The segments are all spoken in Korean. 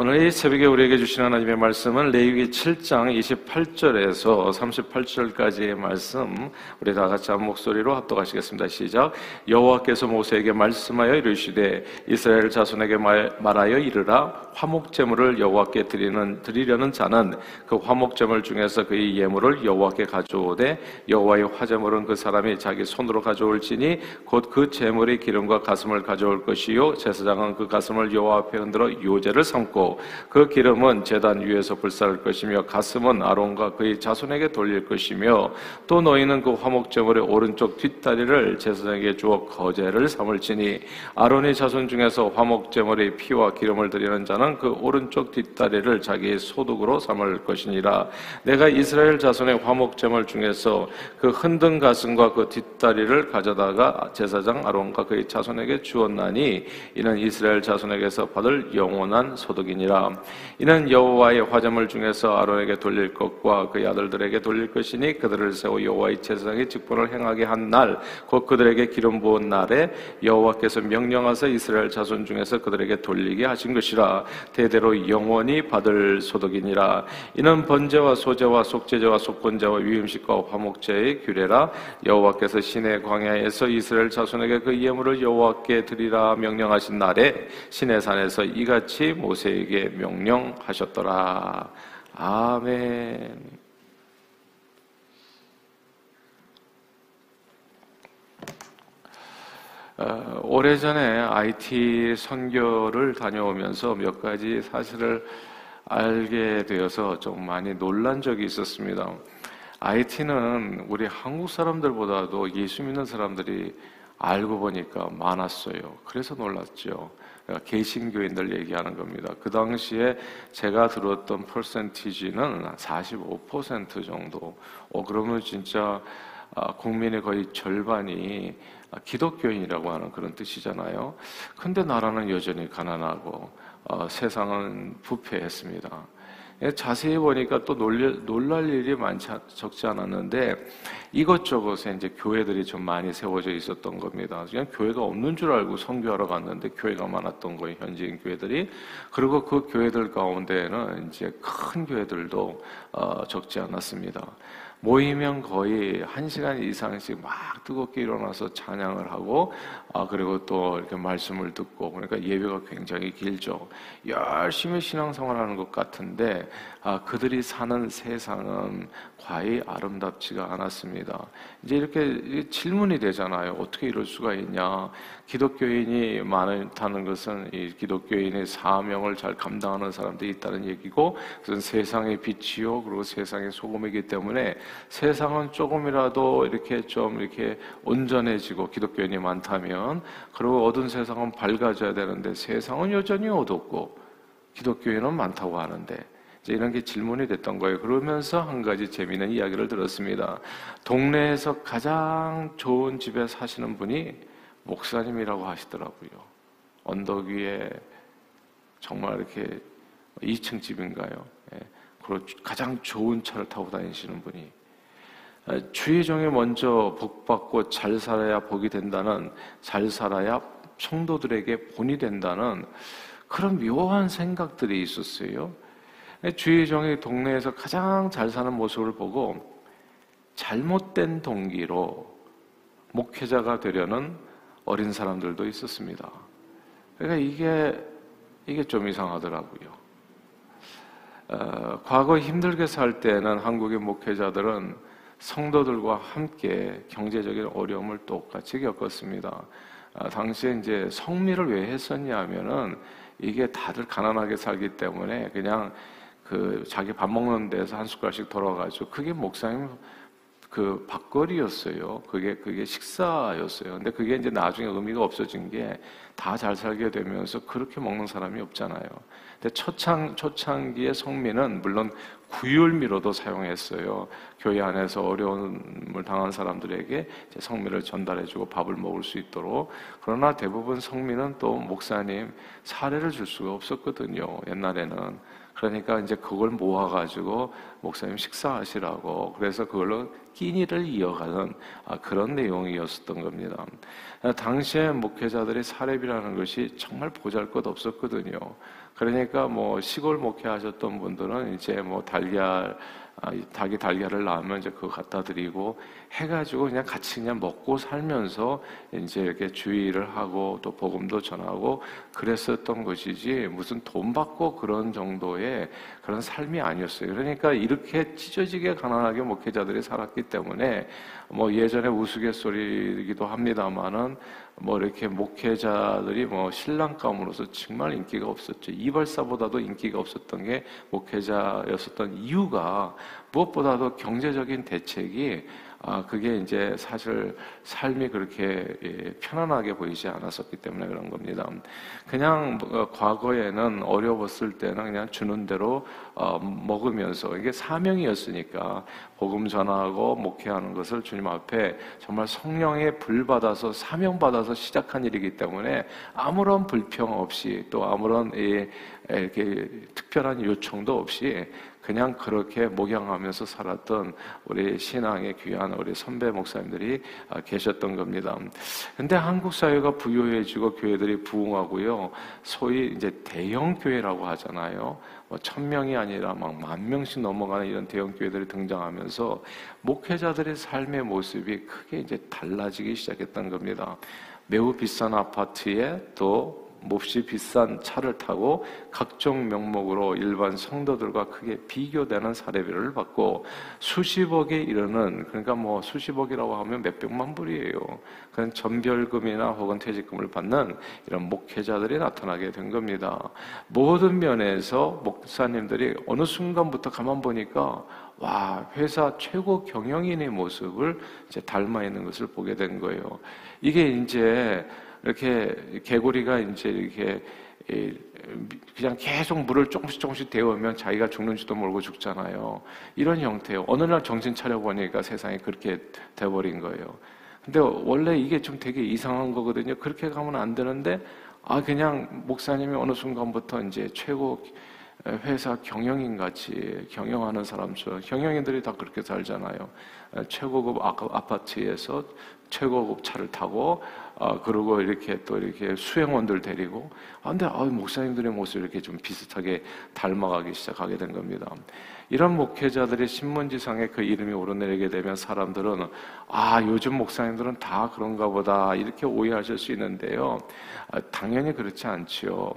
오늘 이 새벽에 우리에게 주신 하나님의 말씀은 레위기 7장 28절에서 38절까지의 말씀 우리 다 같이 한 목소리로 합독하시겠습니다. 시작. 여호와께서 모세에게 말씀하여 이르시되 이스라엘 자손에게 말, 말하여 이르라 화목 제물을 여호와께 드리는 드리려는 자는 그 화목 제물 중에서 그의 예물을 여호와께 가져오되 여호와의 화제물은 그 사람이 자기 손으로 가져올지니 곧 그 제물의 기름과 가슴을 가져올 것이요 제사장은 그 가슴을 여호와 앞에 흔들어 요제를 삼고 그 기름은 제단 위에서 불사를 것이며 가슴은 아론과 그의 자손에게 돌릴 것이며 또 너희는 그 화목제물의 오른쪽 뒷다리를 제사장에게 주어 거제를 삼을지니 아론의 자손 중에서 화목제물의 피와 기름을 드리는 자는 그 오른쪽 뒷다리를 자기의 소득으로 삼을 것이니라. 내가 이스라엘 자손의 화목제물 중에서 그 흔든 가슴과 그 뒷다리를 가져다가 제사장 아론과 그의 자손에게 주었나니 이는 이스라엘 자손에게서 받을 영원한 소득이니 것이니라 이는 여호와의 화제물 중에서 아론에게 돌릴 것과 그 아들들에게 돌릴 것이니 그들을 세워 여호와의 제사장의 직분을 행하게 한 날 곧 그들에게 기름 부은 날에 여호와께서 명령하사 이스라엘 자손 중에서 그들에게 돌리게 하신 것이라. 대대로 영원히 받을 소득이니라. 이는 번제와 소제와 속제제와 속건제와 위음식과 화목제의 규례라. 여호와께서 신의 광야에서 이스라엘 자손에게 그 예물을 여호와께 드리라 명령하신 날에 신의 산에서 이같이 모세에 게 우리에게 명령하셨더라. 아멘. 어, 오래전에 IT 선교를 다녀오면서 몇 가지 사실을 알게 되어서 좀 많이 놀란 적이 있었습니다. IT는 우리 한국 사람들보다도 예수 믿는 사람들이 알고 보니까 많았어요. 그래서 놀랐죠. 개신교인들 얘기하는 겁니다. 그 당시에 제가 들었던 퍼센티지는 45% 정도. 어, 그러면 진짜 아, 국민의 거의 절반이 기독교인이라고 하는 그런 뜻이잖아요. 근데 나라는 여전히 가난하고 어, 세상은 부패했습니다. 예, 자세히 보니까 또 놀랄, 놀랄 일이 많지 적지 않았는데 이것저것에 이제 교회들이 좀 많이 세워져 있었던 겁니다. 그냥 교회가 없는 줄 알고 선교하러 갔는데 교회가 많았던 거예요. 현지인 교회들이. 그리고 그 교회들 가운데에는 이제 큰 교회들도 어, 적지 않았습니다. 모이면 거의 한 시간 이상씩 막 뜨겁게 일어나서 찬양을 하고 아 그리고 또 이렇게 말씀을 듣고 그러니까 예배가 굉장히 길죠. 열심히 신앙생활 하는 것 같은데 아 그들이 사는 세상은 과히 아름답지가 않았습니다. 이제 이렇게 질문이 되잖아요. 어떻게 이럴 수가 있냐? 기독교인이 많다는 것은 이 기독교인의 사명을 잘 감당하는 사람들이 있다는 얘기고, 그것은 세상의 빛이요, 그리고 세상의 소금이기 때문에 세상은 조금이라도 이렇게 좀 이렇게 온전해지고 기독교인이 많다면, 그리고 어두운 세상은 밝아져야 되는데 세상은 여전히 어둡고 기독교인은 많다고 하는데 이런 게 질문이 됐던 거예요. 그러면서 한 가지 재미있는 이야기를 들었습니다. 동네에서 가장 좋은 집에 사시는 분이 목사님이라고 하시더라고요. 언덕 위에 정말 이렇게 2층 집인가요? 예. 그리고 가장 좋은 차를 타고 다니시는 분이 아, 주의 종에 먼저 복받고 잘 살아야 복이 된다는 잘 살아야 성도들에게 본이 된다는 그런 묘한 생각들이 있었어요. 주의 종이 동네에서 가장 잘 사는 모습을 보고 잘못된 동기로 목회자가 되려는 어린 사람들도 있었습니다. 그러니까 이게 이게 좀 이상하더라고요. 어, 과거 힘들게 살 때는 한국의 목회자들은 성도들과 함께 경제적인 어려움을 똑같이 겪었습니다. 아, 당시에 이제 성미를 왜 했었냐면은 이게 다들 가난하게 살기 때문에 그냥 그 자기 밥 먹는 데서 한 숟갈씩 덜어가지고 그게 목사님 그 밥거리였어요. 그게 그게 식사였어요. 근데 그게 이제 나중에 의미가 없어진 게 다 잘 살게 되면서 그렇게 먹는 사람이 없잖아요. 근데 초창 초창기의 성민은 물론 구휼미로도 사용했어요. 교회 안에서 어려움을 당한 사람들에게 성민을 전달해주고 밥을 먹을 수 있도록. 그러나 대부분 성민은 또 목사님 사례를 줄 수가 없었거든요. 옛날에는. 그러니까 이제 그걸 모아가지고 목사님 식사하시라고 그래서 그걸로 끼니를 이어가는 아, 그런 내용이었었던 겁니다. 당시에 목회자들의 사례비라는 것이 정말 보잘 것 없었거든요. 그러니까 뭐 시골 목회하셨던 분들은 이제 뭐 달걀 아, 닭이 달걀을 낳으면 이제 그거 갖다 드리고 해가지고 그냥 같이 그냥 먹고 살면서 이제 이렇게 주의를 하고 또 복음도 전하고 그랬었던 것이지 무슨 돈 받고 그런 정도의 그런 삶이 아니었어요. 그러니까 이렇게 찢어지게 가난하게 목회자들이 살았기 때문에 뭐 예전에 우스갯소리이기도 합니다만은 뭐 이렇게 목회자들이 뭐 신랑감으로서 정말 인기가 없었죠. 이발사보다도 인기가 없었던 게 목회자였었던 이유가 무엇보다도 경제적인 대책이 아, 그게 이제 사실 삶이 그렇게 예, 편안하게 보이지 않았었기 때문에 그런 겁니다. 그냥 뭐, 과거에는 어려웠을 때는 그냥 주는 대로 어, 먹으면서 이게 사명이었으니까 복음 전하고 목회하는 것을 주님 앞에 정말 성령의 불 받아서 사명 받아서 시작한 일이기 때문에 아무런 불평 없이 또 아무런 이렇게 특별한 요청도 없이 그냥 그렇게 목양하면서 살았던 우리 신앙의 귀한 우리 선배 목사님들이 아, 계셨던 겁니다. 근데 한국 사회가 부유해지고 교회들이 부흥하고요. 소위 이제 대형 교회라고 하잖아요. 뭐천 명이 아니라 막 만 명씩 넘어가는 이런 대형 교회들이 등장하면서 목회자들의 삶의 모습이 크게 이제 달라지기 시작했던 겁니다. 매우 비싼 아파트에 또 몹시 비싼 차를 타고 각종 명목으로 일반 성도들과 크게 비교되는 사례비를 받고 수십억에 이르는 그러니까 뭐 수십억이라고 하면 몇백만 불이에요. 그런 전별금이나 혹은 퇴직금을 받는 이런 목회자들이 나타나게 된 겁니다. 모든 면에서 목사님들이 어느 순간부터 가만 보니까 와 회사 최고 경영인의 모습을 이제 닮아 있는 것을 보게 된 거예요. 이게 이제 이렇게 개구리가 이제 이렇게 그냥 계속 물을 조금씩 조금씩 데우면 자기가 죽는지도 모르고 죽잖아요. 이런 형태요. 어느 날 정신 차려보니까 세상이 그렇게 돼버린 거예요. 근데 원래 이게 좀 되게 이상한 거거든요. 그렇게 가면 안 되는데, 아, 그냥 목사님이 어느 순간부터 이제 최고 회사 경영인 같이 경영하는 사람처럼 경영인들이 다 그렇게 살잖아요. 최고급 아파트에서 최고급 차를 타고 아, 그리고 이렇게 또 이렇게 수행원들 데리고 아, 근데 아, 목사님들의 모습이 이렇게 좀 비슷하게 닮아가기 시작하게 된 겁니다. 이런 목회자들의 신문지상에 그 이름이 오르내리게 되면 사람들은 아 요즘 목사님들은 다 그런가 보다 이렇게 오해하실 수 있는데요. 아, 당연히 그렇지 않지요.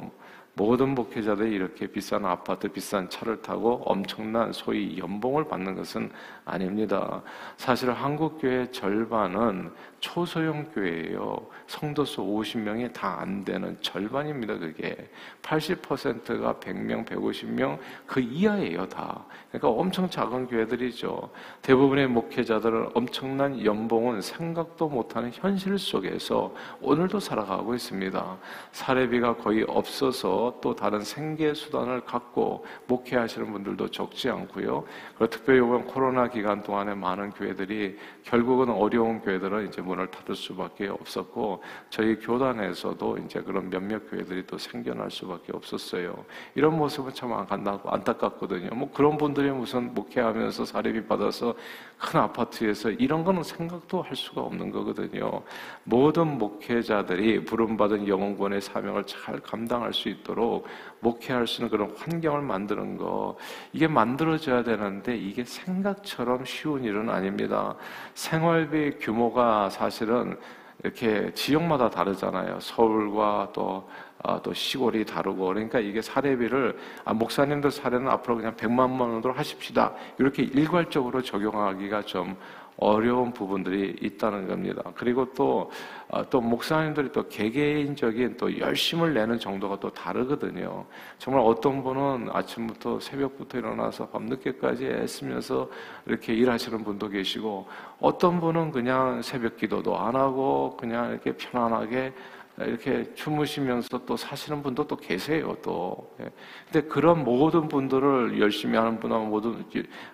모든 목회자들이 이렇게 비싼 아파트, 비싼 차를 타고 엄청난 소위 연봉을 받는 것은 아닙니다. 사실 한국 교회 절반은 초소형 교회예요. 성도 수 50명이 다 안 되는 절반입니다. 그게 80%가 100명, 150명 그 이하예요. 다. 그러니까 엄청 작은 교회들이죠. 대부분의 목회자들은 엄청난 연봉은 생각도 못하는 현실 속에서 오늘도 살아가고 있습니다. 사례비가 거의 없어서 또 다른 생계 수단을 갖고 목회하시는 분들도 적지 않고요. 그리고 특별히 이번 코로나 기간 동안에 많은 교회들이 결국은 어려운 교회들은 이제 문을 닫을 수밖에 없었고 저희 교단에서도 이제 그런 몇몇 교회들이 또 생겨날 수밖에 없었어요. 이런 모습은 참 안타깝거든요. 뭐 그런 분들이 무슨 목회하면서 사례비 받아서 큰 아파트에서 이런 거는 생각도 할 수가 없는 거거든요. 모든 목회자들이 부름받은 영혼권의 사명을 잘 감당할 수 있도록 목회할 수 있는 그런 환경을 만드는 거 이게 만들어져야 되는데 이게 생각처럼 쉬운 일은 아닙니다. 생활비 규모가 사실은 이렇게 지역마다 다르잖아요. 서울과 또, 아, 또 시골이 다르고. 그러니까 이게 사례비를, 아, 목사님들 사례는 앞으로 그냥 100만 원으로 하십시다. 이렇게 일괄적으로 적용하기가 좀 어려운 부분들이 있다는 겁니다. 그리고 또, 어, 또 목사님들이 또 개개인적인 또 열심을 내는 정도가 또 다르거든요. 정말 어떤 분은 아침부터 새벽부터 일어나서 밤늦게까지 애쓰면서 이렇게 일하시는 분도 계시고 어떤 분은 그냥 새벽 기도도 안 하고 그냥 이렇게 편안하게 이렇게 주무시면서 또 사시는 분도 또 계세요, 또. 예. 근데 그런 모든 분들을 열심히 하는 분하고 모든,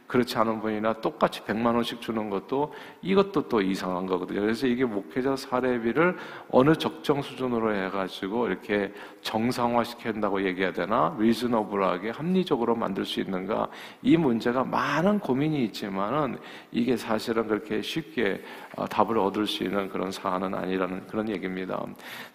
그렇지 않은 분이나 똑같이 100만 원씩 주는 것도 이것도 또 이상한 거거든요. 그래서 이게 목회자 사례비를 어느 적정 수준으로 해가지고 이렇게 정상화 시킨다고 얘기해야 되나? 리즈너블하게 합리적으로 만들 수 있는가? 이 문제가 많은 고민이 있지만은 이게 사실은 그렇게 쉽게 어, 답을 얻을 수 있는 그런 사안은 아니라는 그런 얘기입니다.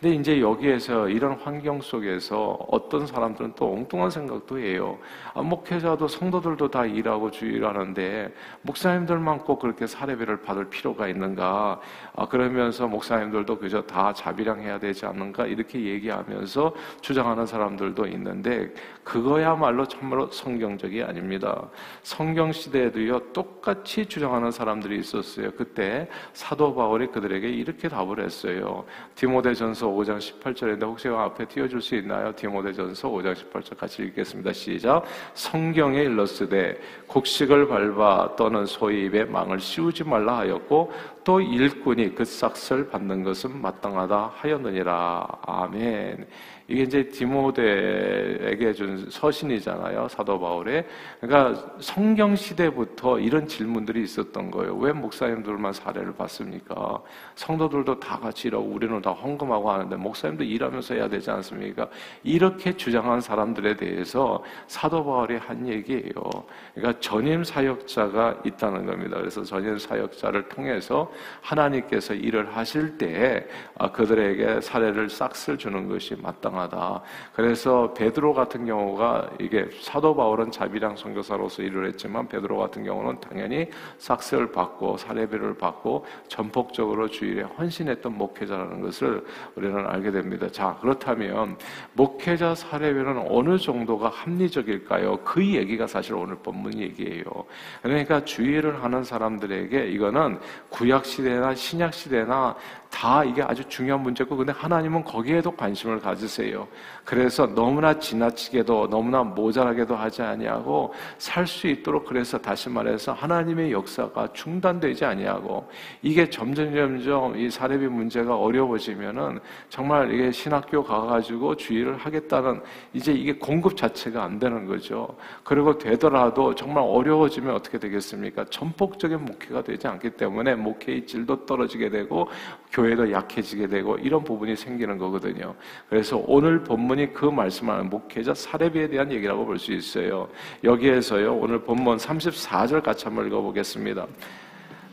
근데 이제 여기에서 이런 환경 속에서 어떤 사람들은 또 엉뚱한 생각도 해요. 아, 목회자도 성도들도 다 일하고 주의를 하는데 목사님들만 꼭 그렇게 사례비를 받을 필요가 있는가? 아, 그러면서 목사님들도 그저 다 자비량해야 되지 않는가? 이렇게 얘기하면서 주장하는 사람들도 있는데 그거야말로 참으로 성경적이 아닙니다. 성경 시대에도요 똑같이 주장하는 사람들이 있었어요. 그때 사도 바울이 그들에게 이렇게 답을 했어요. 디모데전서 5장 18절인데 혹시 앞에 띄워줄 수 있나요? 디모데전서 5장 18절 같이 읽겠습니다. 시작. 성경에 일렀으되 곡식을 밟아 떠는 소의 입에 망을 씌우지 말라 하였고 또 일꾼이 그 싹을 받는 것은 마땅하다 하였느니라. 아멘. 이게 이제 디모데에게 준 서신이잖아요. 사도 바울의. 그러니까 성경 시대부터 이런 질문들이 있었던 거예요. 왜 목사님들만 사례를 받습니까? 성도들도 다 같이 일하고 우리는 다 헌금하고 하는데 목사님도 일하면서 해야 되지 않습니까? 이렇게 주장한 사람들에 대해서 사도 바울이 한 얘기예요. 그러니까 전임 사역자가 있다는 겁니다. 그래서 전임 사역자를 통해서 하나님께서 일을 하실 때 아, 그들에게 사례를 싹쓸 주는 것이 마땅 하다. 그래서 베드로 같은 경우가 이게 사도 바울은 자비랑 선교사로서 일을 했지만 베드로 같은 경우는 당연히 싹쓸 받고 사례비를 받고 전폭적으로 주일에 헌신했던 목회자라는 것을 우리는 알게 됩니다. 자 그렇다면 목회자 사례비는 어느 정도가 합리적일까요? 그 얘기가 사실 오늘 본문 얘기예요. 그러니까 주의를 하는 사람들에게 이거는 구약 시대나 신약 시대나 다 이게 아주 중요한 문제고 근데 하나님은 거기에도 관심을 가지세요. 그래서 너무나 지나치게도 너무나 모자라게도 하지 아니하고 살 수 있도록 그래서 다시 말해서 하나님의 역사가 중단되지 아니하고 이게 점점 점점 이 사례비 문제가 어려워지면은 정말 이게 신학교 가가지고 주의를 하겠다는 이제 이게 공급 자체가 안 되는 거죠. 그리고 되더라도 정말 어려워지면 어떻게 되겠습니까? 전폭적인 목회가 되지 않기 때문에 목회의 질도 떨어지게 되고 교 회도 약해지게 되고 이런 부분이 생기는 거거든요. 그래서 오늘 본문이 그 말씀하는 목회자 사례비에 대한 얘기라고 볼 수 있어요. 여기에서요, 오늘 본문 34절 같이 한번 읽어보겠습니다.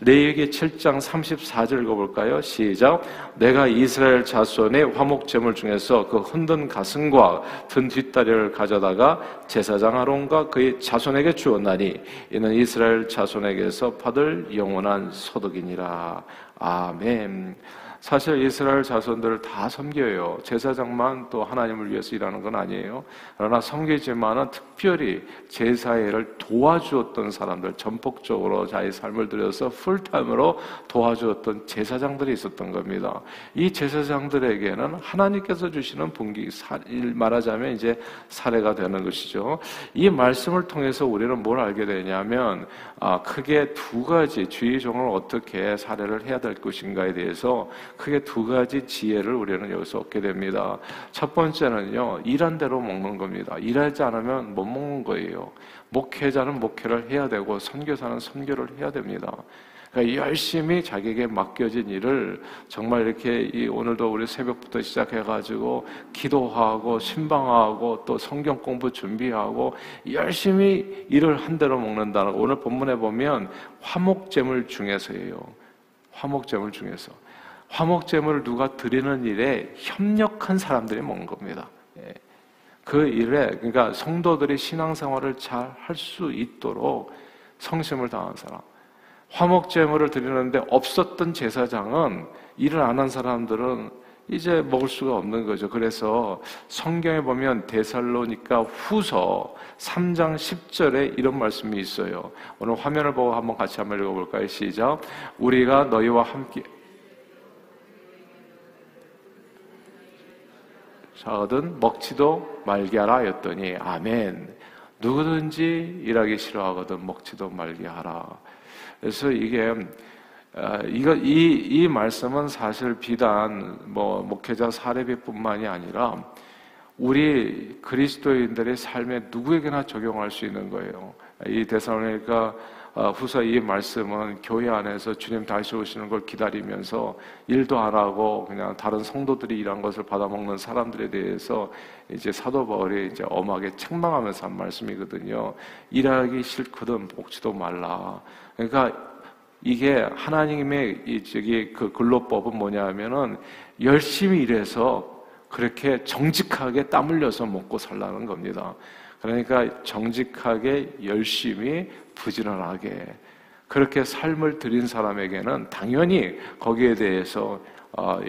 레위기 7장 34절 읽어볼까요? 시작. 내가 이스라엘 자손의 화목 제물 중에서 그 흔든 가슴과 든 뒷다리를 가져다가 제사장 아론과 그의 자손에게 주었나니 이는 이스라엘 자손에게서 받을 영원한 소득이니라. 아멘. 사실 이스라엘 자손들을 다 섬겨요. 제사장만 또 하나님을 위해서 일하는 건 아니에요. 그러나 섬기지만은 특별히 제사회를 도와주었던 사람들, 전폭적으로 자기 삶을 들여서 풀타임으로 도와주었던 제사장들이 있었던 겁니다. 이 제사장들에게는 하나님께서 주시는 분기, 말하자면 이제 사례가 되는 것이죠. 이 말씀을 통해서 우리는 뭘 알게 되냐면, 아, 크게 두 가지 주의 종을 어떻게 사례를 해야 될 것인가에 대해서 크게 두 가지 지혜를 우리는 여기서 얻게 됩니다. 첫 번째는요, 일한 대로 먹는 겁니다. 일하지 않으면 못 먹는 거예요. 목회자는 목회를 해야 되고, 선교사는 선교를 해야 됩니다. 그러니까 열심히 자기에게 맡겨진 일을 정말 이렇게 오늘도 우리 새벽부터 시작해가지고 기도하고 신방하고 또 성경 공부 준비하고 열심히 일을 한 대로 먹는다는 오늘 본문에 보면 화목제물 중에서예요. 화목제물 중에서. 화목제물을 누가 드리는 일에 협력한 사람들이 먹는 겁니다. 예. 그 일에 그러니까 성도들이 신앙생활을 잘 할 수 있도록 성심을 다한 사람. 화목제물을 드리는데 없었던 제사장은 일을 안 한 사람들은 이제 먹을 수가 없는 거죠. 그래서 성경에 보면 데살로니까 후서 3장 10절에 이런 말씀이 있어요. 오늘 화면을 보고 한번 같이 한번 읽어볼까요? 시작. 우리가 너희와 함께 자거든 먹지도 말게 하라 하였더니 아멘. 누구든지 일하기 싫어하거든 먹지도 말게 하라. 그래서 이게 아, 이거 이, 이 말씀은 사실 비단 뭐 목회자 사례비뿐만이 아니라 우리 그리스도인들의 삶에 누구에게나 적용할 수 있는 거예요. 이 대사로니까 어, 후서 이 말씀은 교회 안에서 주님 다시 오시는 걸 기다리면서 일도 안 하고 그냥 다른 성도들이 일한 것을 받아먹는 사람들에 대해서 이제 사도 바울이 이제 엄하게 책망하면서 한 말씀이거든요. 일하기 싫거든 복지도 말라. 그러니까 이게 하나님의 이 저기 그 근로법은 뭐냐 하면은 열심히 일해서 그렇게 정직하게 땀 흘려서 먹고 살라는 겁니다. 그러니까 정직하게 열심히 부지런하게. 그렇게 삶을 들인 사람에게는 당연히 거기에 대해서 어,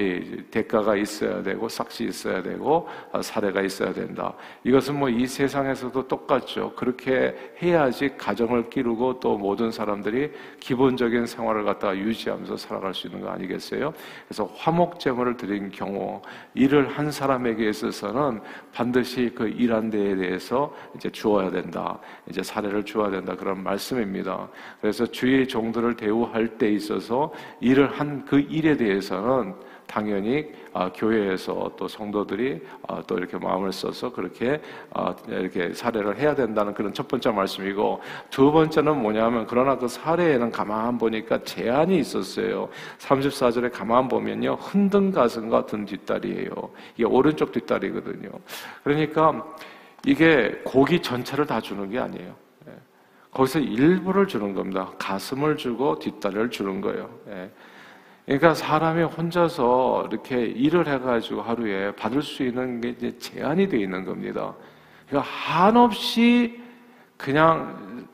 대가가 있어야 되고 삭시 있어야 되고 어, 사례가 있어야 된다. 이것은 뭐 이 세상에서도 똑같죠. 그렇게 해야지 가정을 기르고 또 모든 사람들이 기본적인 생활을 갖다가 유지하면서 살아갈 수 있는 거 아니겠어요? 그래서 화목 제물을 드린 경우 일을 한 사람에게 있어서는 반드시 그 일한 데에 대해서 이제 주어야 된다. 이제 사례를 주어야 된다. 그런 말씀입니다. 그래서 주의 종들을 대우할 때 있어서 일을 한 그 일에 대해서는 당연히 아, 교회에서 또 성도들이 아, 또 이렇게 마음을 써서 그렇게 아, 이렇게 사례를 해야 된다는 그런 첫 번째 말씀이고 두 번째는 뭐냐면 그러나 그 사례에는 가만 보니까 제한이 있었어요. 34절에 가만 보면요. 흔든 가슴과 든 뒷다리예요. 이게 오른쪽 뒷다리거든요. 그러니까 이게 고기 전체를 다 주는 게 아니에요. 예. 거기서 일부를 주는 겁니다. 가슴을 주고 뒷다리를 주는 거예요. 예. 그러니까 사람이 혼자서 이렇게 일을 해가지고 하루에 받을 수 있는 게 이제 제한이 되어 있는 겁니다. 그러니까 한없이 그냥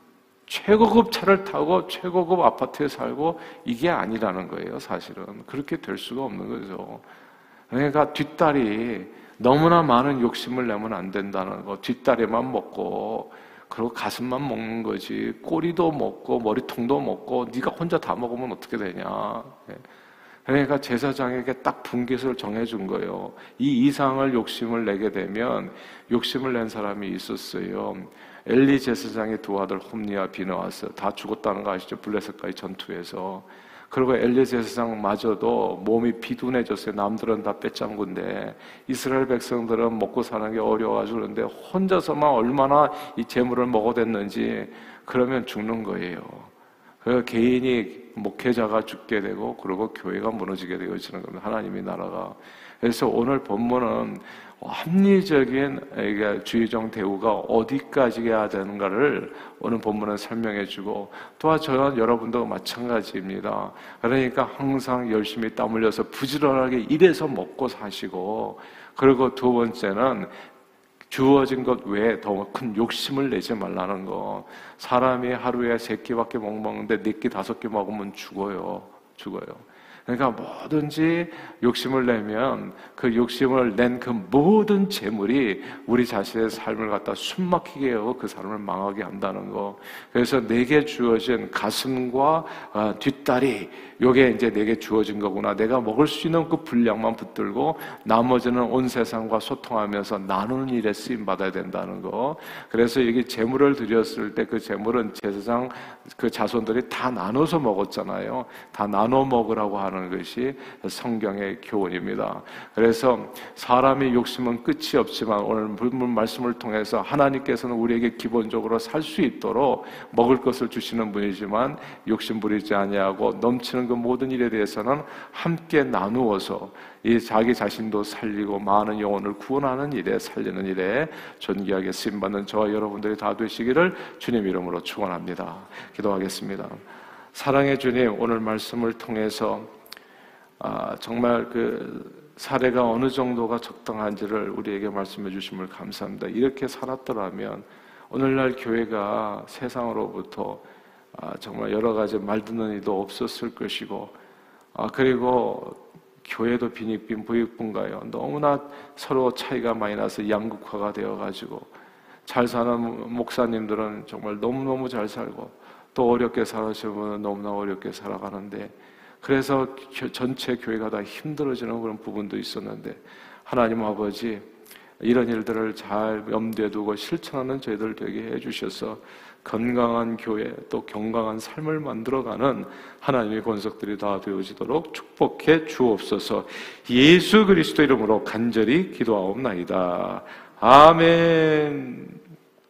최고급 차를 타고 최고급 아파트에 살고 이게 아니라는 거예요, 사실은. 그렇게 될 수가 없는 거죠. 그러니까 뒷다리 너무나 많은 욕심을 내면 안 된다는 거. 뒷다리만 먹고 그리고 가슴만 먹는 거지. 꼬리도 먹고 머리통도 먹고 네가 혼자 다 먹으면 어떻게 되냐. 예. 그러니까 제사장에게 딱 분깃을 정해준 거예요. 이 이상을 욕심을 내게 되면 욕심을 낸 사람이 있었어요. 엘리 제사장의 두 아들 홈니와 비너아스 다 죽었다는 거 아시죠? 블레셋과의 전투에서. 그리고 엘리 제사장마저도 몸이 비둔해졌어요. 남들은 다 빼짱군데 이스라엘 백성들은 먹고 사는 게 어려워가지고 그런데 혼자서만 얼마나 이 재물을 먹어댔는지 그러면 죽는 거예요. 그 개인이 목회자가 죽게 되고 그리고 교회가 무너지게 되어지는 겁니다. 하나님의 나라가. 그래서 오늘 본문은 합리적인 주의정 대우가 어디까지 해야 되는가를 오늘 본문은 설명해 주고 또한 저는 여러분도 마찬가지입니다. 그러니까 항상 열심히 땀 흘려서 부지런하게 일해서 먹고 사시고 그리고 두 번째는 주어진 것 외에 더 큰 욕심을 내지 말라는 거. 사람이 하루에 세 끼밖에 못 먹는데 네 끼, 다섯 끼 먹으면 죽어요. 죽어요. 그러니까 뭐든지 욕심을 내면 그 욕심을 낸 그 모든 재물이 우리 자신의 삶을 갖다 숨막히게 하고 그 삶을 망하게 한다는 거. 그래서 내게 주어진 가슴과 어, 뒷다리, 요게 이제 내게 주어진 거구나. 내가 먹을 수 있는 그 분량만 붙들고 나머지는 온 세상과 소통하면서 나누는 일에 쓰임 받아야 된다는 거. 그래서 여기 재물을 드렸을 때 그 재물은 제사장 그 자손들이 다 나눠서 먹었잖아요. 다 나눠 먹으라고 하는 것이 성경의 교훈입니다. 그래서 사람의 욕심은 끝이 없지만 오늘 말씀을 통해서 하나님께서는 우리에게 기본적으로 살 수 있도록 먹을 것을 주시는 분이지만 욕심 부리지 아니하고 넘치는 그 모든 일에 대해서는 함께 나누어서 이 자기 자신도 살리고 많은 영혼을 구원하는 일에 살리는 일에 존귀하게 쓰임 받는 저와 여러분들이 다 되시기를 주님 이름으로 축원합니다. 기도하겠습니다. 사랑의 주님 오늘 말씀을 통해서 아, 정말 그 사례가 어느 정도가 적당한지를 우리에게 말씀해 주심을 감사합니다. 이렇게 살았더라면 오늘날 교회가 세상으로부터 아, 정말 여러 가지 말 듣는 이도 없었을 것이고, 아, 그리고 교회도 빈익빈 부익분가요. 너무나 서로 차이가 많이 나서 양극화가 되어가지고, 잘 사는 목사님들은 정말 너무너무 잘 살고, 또 어렵게 살아시는 분은 너무나 어렵게 살아가는데, 그래서 전체 교회가 다 힘들어지는 그런 부분도 있었는데, 하나님 아버지, 이런 일들을 잘 염두에 두고 실천하는 저희들 되게 해주셔서 건강한 교회 또 건강한 삶을 만들어가는 하나님의 권석들이 다 되어지도록 축복해 주옵소서 예수 그리스도 이름으로 간절히 기도하옵나이다. 아멘.